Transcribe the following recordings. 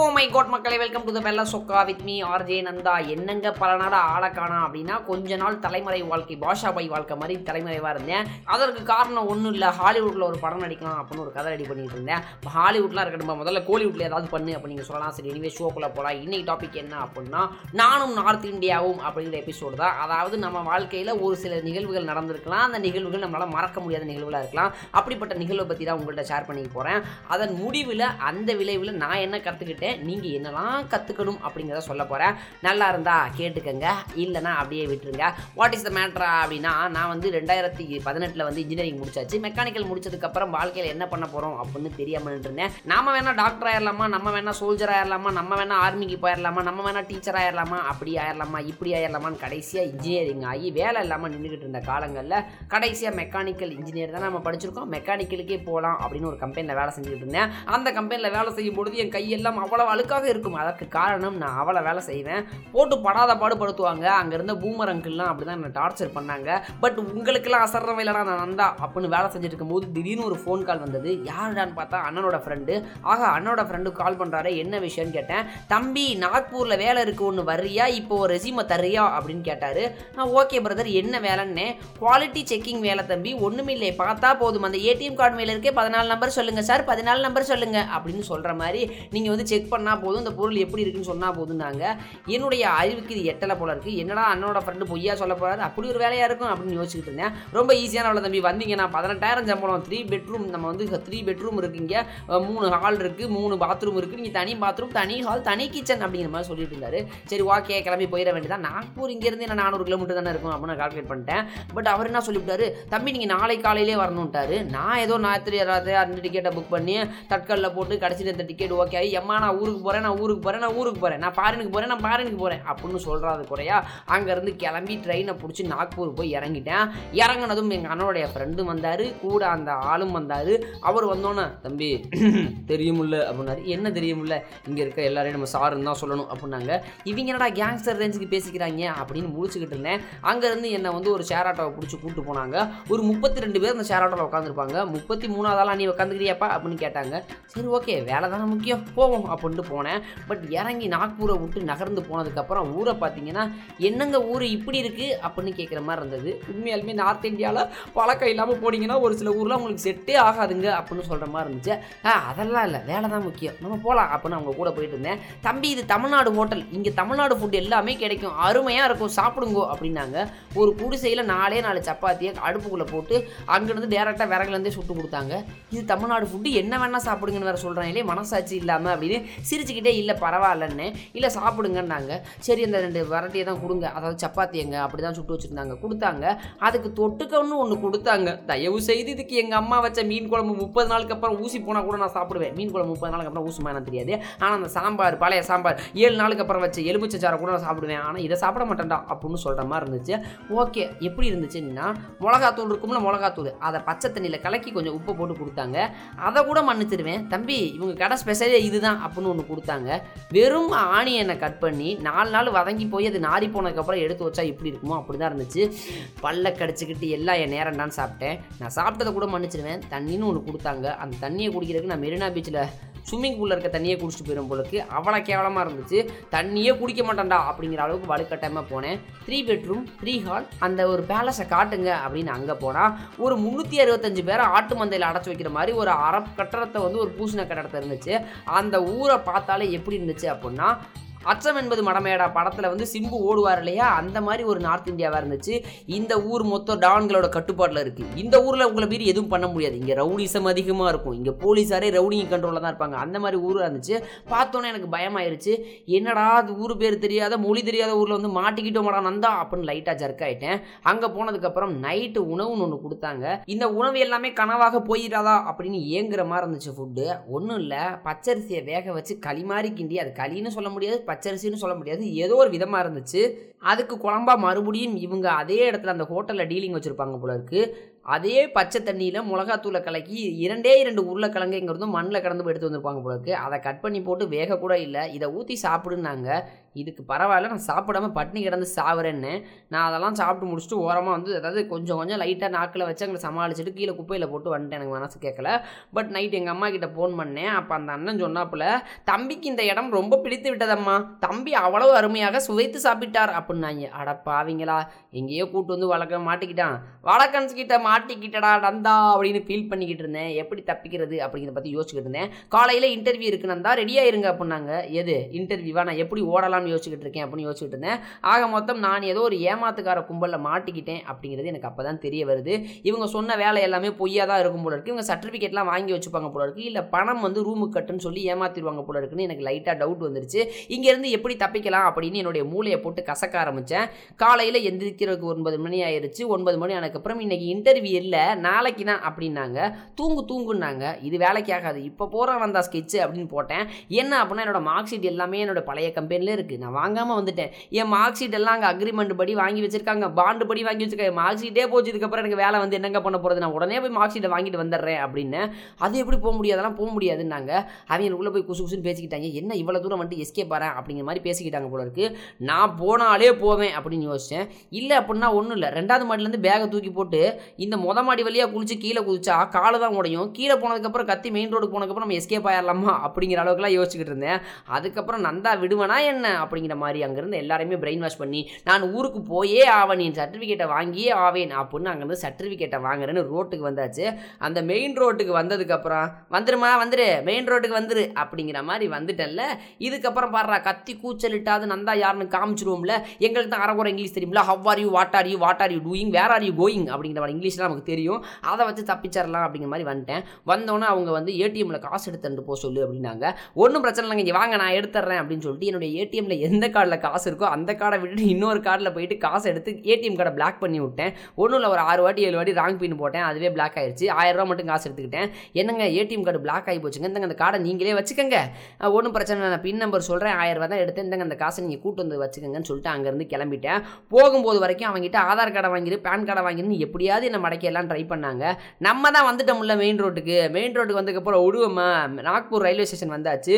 O my god மக்களை welcome to the பெல்ல சொக்கா வித் மீ ஆர்ஜே நந்தா என்னங்க பல நாளாக ஆளை காணா அப்படின்னா கொஞ்ச நாள் தலைமறை வாழ்க்கை பாஷா பாய் வாழ்க்கை மாதிரி தலைமறைவாக இருந்தேன். அதற்கு காரணம் ஒன்றும் இல்லை ஹாலிவுட்டில் ஒரு படம் நடிக்கலாம் அப்படின்னு ஒரு கதை ரெடி பண்ணிட்டு இருந்தேன். இப்போ ஹாலிவுட்லாம் இருக்கட்டும் முதல்ல கோலிவுட்டில் ஏதாவது பண்ணு அப்படி நீங்கள் சொல்லலாம். சரி இனிவே ஷோக்குள்ளே போகலாம் இன்னைக்கு டாபிக் என்ன அப்படின்னா நானும் நார்த் இந்தியாவும் அப்படிங்கிற எபிசோடு தான். அதாவது நம்ம வாழ்க்கையில் ஒரு சில நிகழ்வுகள் நடந்திருக்கலாம். அந்த நிகழ்வுகள் நம்மளால் மறக்க முடியாத நிகழ்வுகளாக இருக்கலாம். அப்படிப்பட்ட நிகழ்வை பற்றி தான் உங்கள்கிட்ட ஷேர் பண்ணிக்க போகிறேன் அதன் முடிவில் அந்த விளைவில் நான் என்ன கற்றுக்கிட்டேன் நீங்கள் என்னெல்லாம் கற்றுக்கணும் அப்படிங்கிறத சொல்ல போகிறேன் நல்லா இருந்தா கேட்டுக்கங்க. இல்லைன்னா அப்படியே விட்டுருங்க. வாட் இஸ் த மேட்ரா அப்படின்னா நான் வந்து ரெண்டாயிரத்தி பதினெட்டில் வந்து இன்ஜினியரிங் முடிச்சாச்சு. மெக்கானிக்கல் முடிச்சதுக்கப்புறம் வாழ்க்கையில் என்ன பண்ண போகிறோம் அப்படின்னு தெரியாமல் இருந்தேன் நாம வேணால் டாக்டர் ஆயிடலாமா நம்ம வேணால் சோல்ஜர் ஆயிடலாமா நம்ம வேணால் ஆர்மிக்கு போயிடலாமா நம்ம வேணால் டீச்சர் ஆயிடலாமா அப்படி ஆயிடலாமா இப்படி ஆயிடலாமான்னு கடைசியாக இன்ஜினியரிங் ஆகி வேலை இல்லாமல் நின்றுக்கிட்டு இருந்த காலங்களில் கடைசியாக மெக்கானிக்கல் இன்ஜினியர் தான் நம்ம படிச்சிருக்கோம். மெக்கானிக்கலுக்கே போகலாம் அப்படின்னு ஒரு கம்பெனியில் வேலை செஞ்சுக்கிட்டு இருந்தேன். அந்த கம்பெனியில் வேலை செய்யும் பொழுது என் கையெல்லாம் அவ்வளோ அவ்வளோ அழுக்காக இருக்கும். அதற்கு காரணம் நான் அவ்வளோ வேலை செய்வேன். போட்டு படாத பாடுபடுத்துவாங்க. அங்கே இருந்த பூமர் அங்கிள்லாம் அப்படி தான் என்னை டார்ச்சர் பண்ணாங்க. பட் உங்களுக்கெல்லாம் அசர்றவை இல்லைனா நான் நந்தா அப்படின்னு வேலை செஞ்சுட்டு இருக்கும்போது திடீர்னு ஒரு ஃபோன் கால் வந்தது. யாருடான்னு பார்த்தா அண்ணனோட ஃப்ரெண்டு ஆக அண்ணனோட ஃப்ரெண்டு கால் பண்ணுறாரு என்ன விஷயம்னு கேட்டேன். தம்பி நாக்பூரில் வேலை இருக்கு ஒன்று வர்றியா? இப்போ ரெசியூமை தர்றியா? அப்படின்னு கேட்டார். நான் ஓகே பிரதர் என்ன வேலைன்னு? குவாலிட்டி செக்கிங் வேலை தம்பி. ஒன்றுமில்லை பார்த்தா போதும். அந்த ஏடிஎம் கார்டு மேலே இருக்கே பதினாலு நம்பர் சொல்லுங்கள் சார் பதினாலு நம்பர் சொல்லுங்கள் அப்படின்னு சொல்கிற மாதிரி நீங்கள் வந்து செக் செக் பண்ணால் போதும். இந்த பொருள் எப்படி இருக்குன்னு சொன்னால் போதும்னாங்க. என்னுடைய அறிவுக்கு இது எட்டலை போல இருக்குது என்னடா அண்ணனோட ஃப்ரெண்டு பொய்யா சொல்ல போகிறாரு அப்படி ஒரு வேலையாக இருக்கும் அப்படின்னு யோசிச்சுட்டு இருந்தேன். ரொம்ப ஈஸியான அவ்வளோ தம்பி. வந்தீங்கன்னா பதினெட்டாயிரம் சம்பளம். த்ரீ பெட்ரூம் நம்ம வந்து த்ரீ பெட்ரூம் இருக்குங்க மூணு ஹால் இருக்குது மூணு பாத்ரூம் இருக்குது நீங்கள் தனி பாத்ரூம் தனி ஹால் தனி கிச்சன் அப்படிங்கிற மாதிரி சொல்லிட்டு இருந்தாரு. சரி ஓகே கிளம்பி போயிட வேண்டியதான் நாக்பூர் இங்கேருந்து என்ன நானூறு கிலோமீட்டர் தானே இருக்கும் அப்படின்னு கால்குலேட் பண்ணிட்டேன். பட் அவர் என்ன சொல்லிவிட்டாரு? தம்பி நீங்கள் நாளை காலையிலே வரணுன்ட்டாரு நான் ஏதோ ஞாயிற்று ராத்திரி அந்த டிக்கெட்டை புக் பண்ணி தட்கலில் போட்டு கடைசியில் இந்த டிக்கெட் ஓகே ஆகி எம்மா நான் ஊருக்கு போகிறேன் நான் ஊருக்கு போகிறேன் நான் ஊருக்கு போகிறேன் நான் பாரினுக்கு போகிறேன் நான் பாரினுக்கு போகிறேன் அப்படின்னு சொல்கிறது குறையா. அங்கேருந்து கிளம்பி ட்ரெயினை பிடிச்சி நாக்பூர் போய் இறங்கிட்டேன். இறங்கினதும் எங்கள் அண்ணனுடைய ஃப்ரெண்டும் வந்தார். கூட அந்த ஆளும் வந்தார். அவர் வந்தோன்னே தம்பி தெரியுமில்ல அப்படின்னாரு. என்ன தெரியுமில்ல? இங்கே இருக்க எல்லாரையும் நம்ம சாருன்னு தான் சொல்லணும் அப்படின்னாங்க. இவங்க என்னடா கேங்ஸ்டர் ரேஞ்சுக்கு பேசிக்கிறாங்க? அப்படின்னு முடிச்சுக்கிட்டு இருந்தேன். அங்கேருந்து என்னை வந்து ஒரு ஷேர் ஆட்டோவை பிடிச்சி கூப்பிட்டு போனாங்க. ஒரு முப்பத்தி ரெண்டு பேர் அந்த ஷேர் ஆட்டோவில் உட்காந்துருப்பாங்க முப்பத்தி மூணாவது ஆளா நீ உட்காந்துக்கிறியாப்பா அப்படின்னு கேட்டாங்க. சரி ஓகே வேலை தானே முக்கியம். போவோம் அப்படின்ட்டு போனேன். பட் இறங்கி நாக்பூரை விட்டு நகர்ந்து போனதுக்கப்புறம் ஊரை பார்த்தீங்கன்னா என்னங்க ஊர் இப்படி இருக்குது அப்படின்னு கேட்குற மாதிரி இருந்தது. உண்மையாலுமே நார்த் இந்தியாவில் பழக்கம் இல்லாமல் போனீங்கன்னா ஒரு சில ஊரில் உங்களுக்கு செட்டே ஆகாதுங்க அப்படின்னு சொல்கிற மாதிரி இருந்துச்சு. ஆ அதெல்லாம் இல்லை. வேலை தான் முக்கியம். நம்ம போகலாம் அப்படின்னு அவங்க கூட போயிட்டு இருந்தேன். தம்பி இது தமிழ்நாடு ஹோட்டல். இங்கே தமிழ்நாடு ஃபுட் எல்லாமே கிடைக்கும். அருமையாக இருக்கும். சாப்பிடுங்கோ அப்படின்னாங்க. ஒரு குடிசையில் நாலே நாலு சப்பாத்தியை அடுப்புக்குள்ளே போட்டு அங்கேருந்து டேரெக்டாக விறகுலேருந்தே சுட்டு கொடுத்தாங்க. இது தமிழ்நாடு ஃபுட்டு என்ன வேணால் சாப்பிடுங்கன்னு வேறு சொல்கிறாங்களே மனசாட்சி இல்லாமல் அப்படின்னு சிரிச்சுக்கிட்டே இல்லை பரவாயில்லன்னு. இல்லை சாப்பிடுங்கன்னாங்க. சரி அந்த ரெண்டு வரட்டியை தான் கொடுங்க. அதாவது சப்பாத்தி எங்க? அப்படி தான் சுட்டு வச்சுருந்தாங்க. கொடுத்தாங்க. அதுக்கு தொட்டுக்கன்னு ஒன்று கொடுத்தாங்க. தயவு செய்து இதுக்கு எங்கள் அம்மா வச்ச மீன் குழம்பு முப்பது நாளுக்கு அப்புறம் ஊசி போனால் கூட நான் சாப்பிடுவேன். மீன் குழம்பு முப்பது நாளுக்கு அப்புறம் ஊசுமா எனக்கு தெரியாது. ஆனால் அந்த சாம்பார் பழைய சாம்பார் ஏழு நாளுக்கு அப்புறம் வச்ச எலுமிச்சை சாரை கூட நான் சாப்பிடுவேன். ஆனால் இதை சாப்பிட மாட்டேன்டா அப்படின்னு சொல்கிற மாதிரி இருந்துச்சு. ஓகே எப்படி இருந்துச்சுன்னா மிளகாத்தூள் இருக்கும்ல மிளகாத்தூள். அதை பச்சை தண்ணியில் கலக்கி கொஞ்சம் உப்பு போட்டு கொடுத்தாங்க. அதை கூட மன்னிச்சிருவேன். தம்பி இவங்க கடை ஸ்பெஷலே இதுதான். அப்படின்னு ஒன்று கொடுத்தாங்க. வெறும் ஆனியனை கட் பண்ணி நாலு நாள் வதங்கி போய் அது நாரி போனதுக்கப்புறம் எடுத்து வச்சா எப்படி இருக்குமோ அப்படி தான் இருந்துச்சு. பல்ல கடிச்சிக்கிட்டு எல்லாம் என் நேரம் தான் சாப்பிட்டேன். நான் சாப்பிட்டதை கூட மன்னிச்சிருவேன். தண்ணின்னு ஒன்று கொடுத்தாங்க. அந்த தண்ணியை குடிக்கிறதுக்கு நான் மெரினா பீச்சில் ஸ்விம்மிங் பூலில் இருக்க தண்ணியை குடிச்சிட்டு போயிடும் போலுக்கு அவ்வளோ கேவலமாக இருந்துச்சு. தண்ணியே குடிக்க மாட்டேன்டா அப்படிங்கிற அளவுக்கு வலுக்கட்டாயமாக போனேன். த்ரீ பெட்ரூம் த்ரீ ஹால் அந்த ஒரு பேலஸை காட்டுங்க அப்படின்னு அங்கே போனால் ஒரு முந்நூற்றி அறுபத்தஞ்சு பேரை ஆட்டு மந்தையில் அடைச்சி வைக்கிற மாதிரி ஒரு அரை கட்டடத்தை வந்து ஒரு பூசின கட்டடத்தை இருந்துச்சு. அந்த ஊரை பார்த்தாலே எப்படி இருந்துச்சு அப்படின்னா அச்சம் என்பது மடமேடா. படத்தில் வந்து சிம்பு ஓடுவார் இல்லையா? அந்த மாதிரி ஒரு நார்த் இந்தியாவாக இருந்துச்சு. இந்த ஊர் மொத்தம் டான்களோட கட்டுப்பாட்டில் இருக்குது இந்த ஊரில் உங்களை மீறி எதுவும் பண்ண முடியாது. இங்கே ரவுடிசம் அதிகமாக இருக்கும். இங்கே போலீஸாரே ரவுடிங் கண்ட்ரோலில் தான் இருப்பாங்க. அந்த மாதிரி ஊராக இருந்துச்சு. பார்த்தோன்னே எனக்கு பயமாயிருச்சு. என்னடா அது ஊர் பேர் தெரியாத மொழி தெரியாத ஊரில் வந்து மாட்டிக்கிட்டோமாடா நந்தா அப்படின்னு லைட்டாக ஜர்க் ஆகிட்டேன் அங்கே போனதுக்கப்புறம் நைட்டு உணவுன்னு ஒன்று கொடுத்தாங்க. இந்த உணவு எல்லாமே கனவாக போயிடாதா அப்படின்னு ஏங்குற மாதிரி இருந்துச்சு ஃபுட்டு ஒன்றும் இல்லை. பச்சரிசியை வேக வச்சு களி மாதிரி கிண்டி அது களின்னு சொல்ல முடியாது பச்சரிசின்னு சொல்ல முடியாது. ஏதோ ஒரு விதமாக இருந்துச்சு. அதுக்கு குழம்பா மறுபடியும் இவங்க அதே இடத்துல அந்த ஹோட்டலில் டீலிங் வச்சுருப்பாங்க போல இருக்குது அதே பச்சை தண்ணியில் மிளகாத்தூளை கலக்கி இரண்டே இரண்டு உருளைக்கிழங்கு இங்கே மண்ணில் கடந்து எடுத்து வந்திருப்பாங்க போல அதை கட் பண்ணி போட்டு வேக கூட இல்லை. இதை ஊற்றி சாப்பிடுனாங்க இதுக்கு பரவாயில்ல நான் சாப்பிடாம பட்னி கிடந்து சாவுறேன்னு. நான் அதெல்லாம் சாப்பிட்டு முடிச்சுட்டு ஓரமாக வந்து அதாவது கொஞ்சம் கொஞ்சம் லைட்டாக நாக்கில் வச்சு அங்கே சமாளிச்சுட்டு கீழே குப்பையில் போட்டு வந்துட்டேன். எனக்கு மனசு கேட்கல. பட் நைட் எங்கள் அம்மா கிட்ட ஃபோன் பண்ணேன். அப்போ அந்த அண்ணன் சொன்னாப்புல தம்பிக்கு இந்த இடம் ரொம்ப பிடித்து விட்டதம்மா. தம்பி அவ்வளவு அருமையாக சுவைத்து சாப்பிட்டார். அப்படின்னாங்க. அட பாவிங்களா. எங்கேயோ கூட்டு வந்து வளர்க்க மாட்டிக்கிட்டான். வழக்கன்ஸ் கிட்ட மாட்டிக்கிட்டடா நந்தா அப்படின்னு ஃபீல் பண்ணிக்கிட்டு இருந்தேன். எப்படி தப்பிக்கிறது அப்படிங்கிறத பற்றி யோசிச்சுக்கிட்டு இருந்தேன். காலையில் இன்டர்வியூ இருக்கு நந்தா ரெடியாக இருங்க அப்படின்னாங்க. எது? இன்டர்வியூவா நான் எப்படி ஓடலாம்னு யோசிச்சுக்கிட்டு இருக்கேன் அப்படின்னு யோசிச்சுட்டு இருந்தேன். ஆக மொத்தம் நான் ஏதோ ஒரு ஏமாத்துக்கார கும்பலில் மாட்டிக்கிட்டேன் அப்படிங்கிறது எனக்கு அப்போ தான் தெரிய வருது. இவங்க சொன்ன வேலை எல்லாமே பொய்யா தான் இருக்கும் போல இருக்குது இவங்க சர்டிஃபிகேட்லாம் வாங்கி வச்சுப்பாங்க போல இருக்குது இல்லை பணம் வந்து ரூமுக்கு கட்டுன்னு சொல்லி ஏமாத்திடுவாங்க போல இருக்குன்னு எனக்கு லைட்டாக டவுட் வந்துருச்சு. இங்கேருந்து எப்படி தப்பிக்கலாம் அப்படின்னு என்னுடைய மூளையை போட்டு கசக்க ஆரம்பித்தேன் காலையில் எந்திரிக்கிறதுக்கு ஒன்பது மணி ஆயிருச்சு. ஒன்பது மணி ஆனதுக்கப்புறம் இன்னைக்கு இன்டர்வியூ இல்லை. நாளைக்கு தான் அப்படின்னாங்க. தூங்கு தூங்குன்னாங்க. இது வேலைக்கு ஆகாது. இப்போ போகிறேன் வந்தா ஸ்கெட்சு அப்படின்னு போட்டேன். என்ன அப்படின்னா என்னோடய மார்க் ஷீட் எல்லாமே என்னோட பழைய கம்பெனிலே இருக்குது நான் வாங்காமல் வந்துட்டேன். என் மார்க் ஷீட் எல்லாம் அங்கே அக்ரிமெண்ட் படி வாங்கி வச்சிருக்காங்க. பாண்டு படி வாங்கி வச்சிருக்காங்க. மார்க் ஷீட்டே போச்சு. இதுக்கப்புறம் எனக்கு வேலை வந்து என்னங்க பண்ண போகிறது நான் உடனே போய் மார்க் ஷீட்டை வாங்கிட்டு வந்துடுறேன் அப்படின்னு. அது எப்படி போக முடியாது அதெல்லாம் போக முடியாதுன்னாங்க. அவங்க உள்ளே போய் குசு குசுன்னு பேசிக்கிட்டாங்க. என்ன இவ்வளோ தூரம் வந்துட்டு எஸ்கே பாறேன் அப்படிங்கிற மாதிரி பேசிக்கிட்டாங்க போல இருக்கு. நான் போனாலே போவேன் அப்படின்னு யோசித்தேன் இல்லை அப்படின்னா ஒன்றும் இல்லை. ரெண்டாவது மாடிலேருந்து பேகை தூக்கி போட்டு இந்த மொத மாடி வழியாக குளிச்சு கீழே குதிச்சா காலை தான் உடையும். கீழே போனதுக்கப்புறம் கத்தி மெயின் ரோடுக்கு போனதுக்கப்புறம் நம்ம எஸ்கேப் ஆயிடலாமா அப்படிங்கிற அளவுக்குலாம் யோசிச்சுக்கிட்டு இருந்தேன். அதுக்கப்புறம் நந்தா விடுவேனா என்ன அப்படிங்கிற மாதிரி அங்கேருந்து எல்லாருமே பிரெயின் வாஷ் பண்ணி நான் ஊருக்கு போயே ஆவேன் என் சர்டிஃபிகேட்டை வாங்கியே ஆவேன். அப்படின்னு அங்கேருந்து சர்டிஃபிகேட்டை வாங்குறேன்னு ரோட்டுக்கு வந்தாச்சு. அந்த மெயின் ரோட்டுக்கு வந்ததுக்கப்புறம் வந்துருமா வந்துரு மெயின் ரோட்டுக்கு வந்துரு அப்படிங்கிற மாதிரி வந்துட்டல இதுக்கப்புறம் பாடுறா கத்தி கூச்சலிட்டாது நந்தா யாருன்னு காமிச்சிருவோம்ல. எங்களுக்கு தான் அரைக்குறை இங்கிலீஷ் தெரியும்ல. How are you what are you what are you doing where are you going அப்படிங்கிற மாதிரி இங்கிலீஷ்லாம் நமக்கு தெரியும். அதை வச்சு தப்பிச்சிடலாம் அப்படிங்கிற மாதிரி வந்துட்டேன். வந்தோன்னே அவங்க வந்து ஏடிஎம்மில் காசு எடுத்துட்டு போக சொல்லு அப்படின்னாங்க. ஒன்றும் பிரச்சனை இல்லைங்க இங்கே வாங்க நான் எடுத்துட்றேன் அப்படின்னு சொல்லிட்டு என்னுடைய ஏடிஎம்மில் எந்த கார்டில் காசு இருக்கோ அந்த கார்டை விட்டுட்டு இன்னொரு கார்டில் போயிட்டு காசு எடுத்து ஏடிஎம் கார்டை பிளாக் பண்ணி விட்டேன். ஒன்றும் இல்லை ஒரு ஆறு வாட்டி ஏழு வாட்டி ராங் பின் போட்டேன். அதுவே பிளாக் ஆயிடுச்சு ஆயிரம் மட்டும் காசு எடுத்துக்கிட்டேன். என்னங்க ஏடிஎம் கார்டு பிளாக் ஆகி போச்சுங்க? இந்தங்க அந்த கார்டை நீங்களே வச்சுக்கோங்க. ஒன்றும் பிரச்சனை இல்லை நான் பின் நம்பர் சொல்கிறேன் ஆயிரம் ரூபா தான் எடுத்து இந்தங்க அந்த காசை நீங்கள் கூட்டு வந்து வச்சுக்கோங்கன்னு சொல்லிட்டு அங்கேருந்து கிளம்பிட்டேன். போகும்போது வரைக்கும் அவங்ககிட்ட ஆதார் கார்டை வாங்கிடு பேன் கார்டை வாங்கிருந்து எப்படியாவது நம்ம மடக்கியெல்லாம் ட்ரை பண்ணாங்க. நம்ம தான் வந்துட்டோம்ல மெயின் ரோட்டுக்கு மெயின் ரோட்டுக்கு வந்ததுக்கப்புறம் விடுவோமா நாக்பூர் ரயில்வே ஸ்டேஷன் வந்தாச்சு.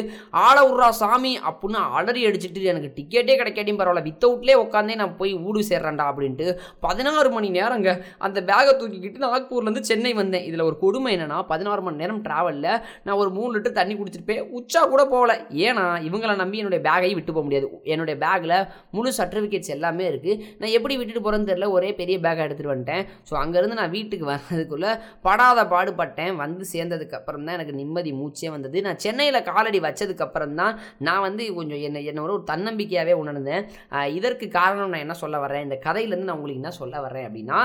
ஆள விட்றா சாமி அப்படின்னு அலறி அடிச்சுட்டு எனக்கு டிக்கெட்டே கிடைக்காட்டியும் பரவாயில்ல. வித்தவுட்லேயே உட்காந்தே நான் போய் ஊடு சேர்றேன்டா அப்படின்ட்டு பதினாறு மணி நேரங்க அந்த பேகை தூக்கிக்கிட்டு நாக்பூர்லேருந்து சென்னை வந்தேன். இதில் ஒரு கொடுமை என்னென்னா பதினாறு மணி நேரம் ட்ராவலில் நான் ஒரு மூணு லிட்டர் தண்ணி குடிச்சிருப்பேன். உச்சா கூட போகல. ஏன்னா இவங்களை நம்பி என்னுடைய பேகையும் விட்டு போக முடியாது. என்னுடைய பேக்கில் முழு சர்டிஃபிகேட்ஸ் எல்லாமே இருக்குது நான் எப்படி விட்டுட்டு போகிறேன்னு தெரியல. ஒரே பெரிய பேக்கை எடுத்துகிட்டு வந்துட்டேன். ஸோ அங்கேருந்து நான் வீட்டுக்கு வர்றதுக்குள்ளே படாத பாடுபட்டேன் வந்து சேர்ந்ததுக்கு அப்புறம் தான் எனக்கு நிம்மதி மூச்சே வந்தது. நான் சென்னையில் காலடி வச்சதுக்கப்புறம் தான் நான் வந்து கொஞ்சம் என்னை என்னோட ஒரு தன்னம்பிக்கையாகவே உணர்ந்தேன். இதற்கு காரணம் நான் என்ன சொல்ல வரேன் இந்த கதையிலேருந்து நான் உங்களுக்கு என்ன சொல்ல வரேன் அப்படின்னா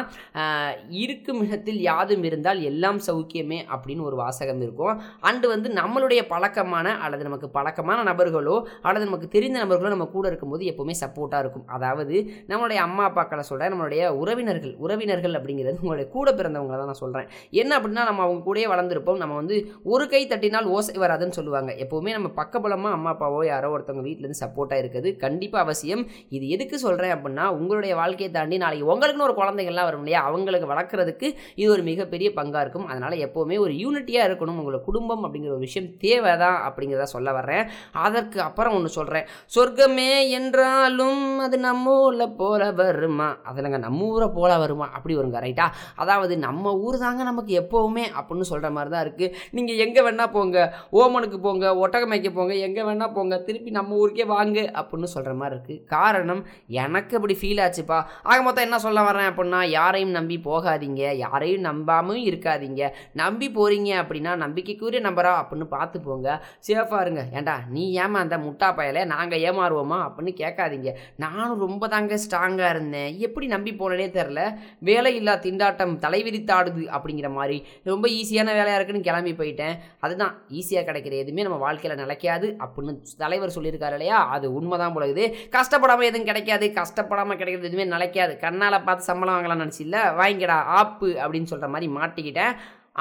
இருக்கும் இடத்தில் யாதும் இருந்தால் எல்லாம் சௌக்கியமே அப்படின்னு ஒரு வாசகம் இருக்கும். அண்டு வந்து நம்மளுடைய பழக்கமான அல்லது நமக்கு பழக்கமான நபர்களோ அல்லது நமக்கு தெரிந்த நபர்களோ நம்ம கூட இருக்கும்போது எப்போவுமே சப்போர்ட்டாக இருக்கும். அதாவது நம்மளுடைய அம்மா அப்பாக்களை சொல்கிறேன் நம்மளுடைய உறவினர்கள் உறவினர்கள் அப்படிங்கிறது உங்களுடைய கூட பிறந்தவங்களை தான் நான் சொல்கிறேன் என்ன அப்படின்னா நம்ம அவங்க கூடயே வளர்ந்துருப்போம். நம்ம வந்து ஒரு கை தட்டினால் ஓசை வராதுன்னு சொல்லுவாங்க. எப்போவுமே நம்ம பக்கபலமாக அம்மா அப்பாவோ யாரோ ஒருத்தவங்க வீட்டிலேருந்து சப்போர்ட்டாக இருக்குது. கண்டிப்பாக அவசியம். இது எதுக்கு சொல்கிறேன் அப்படின்னா உங்களுடைய வாழ்க்கையை தாண்டி நாளைக்கு உங்களுக்குன்னு ஒரு குழந்தைங்கள்லாம் வரும் இல்லையா? அவங்களுக்கு வளர்க்குறதுக்கு இது ஒரு மிகப்பெரிய பங்காக இருக்கும். அதனால் எப்போவுமே ஒரு யூனிட்டியாக இருக்கணும். உங்களோட குடும்பம் அப்படிங்கிற ஒரு விஷயம் தேவை தான் அப்படிங்கிறத சொல்ல வர்றேன். அதற்கு அப்புறம் ஒன்று சொல்கிறேன் சொர்க்கமே என்றாலும் அது நம்ம ஊரில் போல வருமா? அதில்ங்க நம்ம ஊரை போல வருமா? அப்படி வருங்க ரைட்டா அதாவது நம்ம ஊர் தாங்க நமக்கு எப்போவுமே அப்படின்னு சொல்கிற மாதிரி தான் இருக்குது நீங்கள் எங்கே வேணால் போங்க ஓமனுக்கு போங்க ஒட்டகமைக்க போங்க எங்கே வேணால் போங்க திருப்பி நம்ம ஊருக்கே வாங்க அப்படின்னு சொல்கிற மாதிரி இருக்குது காரணம் எனக்கு அப்படி ஃபீல் ஆச்சுப்பா. ஆக மொத்தம் என்ன சொல்ல வரேன் அப்படின்னா யாரையும் நம்பி போகாதீங்க யாரையும் நம்பாமல் இருக்காதீங்க. நம்பி போகிறீங்க அப்படின்னா நம்பிக்கைக்குரிய நம்பரா அப்படின்னு பார்த்து போங்க. சேஃபாக இருங்க ஏண்டா நீ ஏமா அந்த முட்டா பயலை நாங்கள் ஏமாறுவோமா அப்படின்னு கேட்காதீங்க. நானும் ரொம்ப தாங்க ஸ்ட்ராங்காக இருந்தேன். எப்படி நம்பி போனேனே தெரில வேலை இல்லா திண்டாட்டம் தலை தலைவிரித்தாடுது அப்படிங்கிற மாதிரி ரொம்ப ஈஸியான வேலையாக இருக்குன்னு கிளம்பி போயிட்டேன். அதுதான் ஈஸியாக கிடைக்கிற எதுவுமே நம்ம வாழ்க்கையில் நிலைக்காது அப்படின்னு தலைவர் சொல்லியிருக்காரு இல்லையா? அது உண்மைதான் தான் இது கஷ்டப்படாமல் எதுவும் கிடைக்காது. கஷ்டப்படாமல் கிடைக்கிறது எதுவுமே நிலைக்காது. கண்ணால் பார்த்து சம்பளம் வாங்கலாம்னு நினச்சில்ல. வாங்கிக்கடா ஆப்பு அப்படின்னு சொல்கிற மாதிரி மாட்டிக்கிட்டேன்.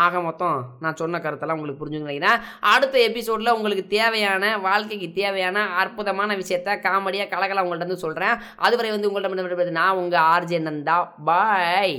ஆக மொத்தம் நான் சொன்ன கருத்தெல்லாம் உங்களுக்கு புரிஞ்சுங்க நினைக்கிறேன். அடுத்த எபிசோடில் உங்களுக்கு தேவையான வாழ்க்கைக்கு தேவையான அற்புதமான விஷயத்த காமெடியாக கலகலாம் உங்கள்கிட்ட வந்து சொல்கிறேன் அதுவரை வந்து உங்கள்கிட்ட நான் உங்கள் ஆர்ஜே நந்தா. பாய்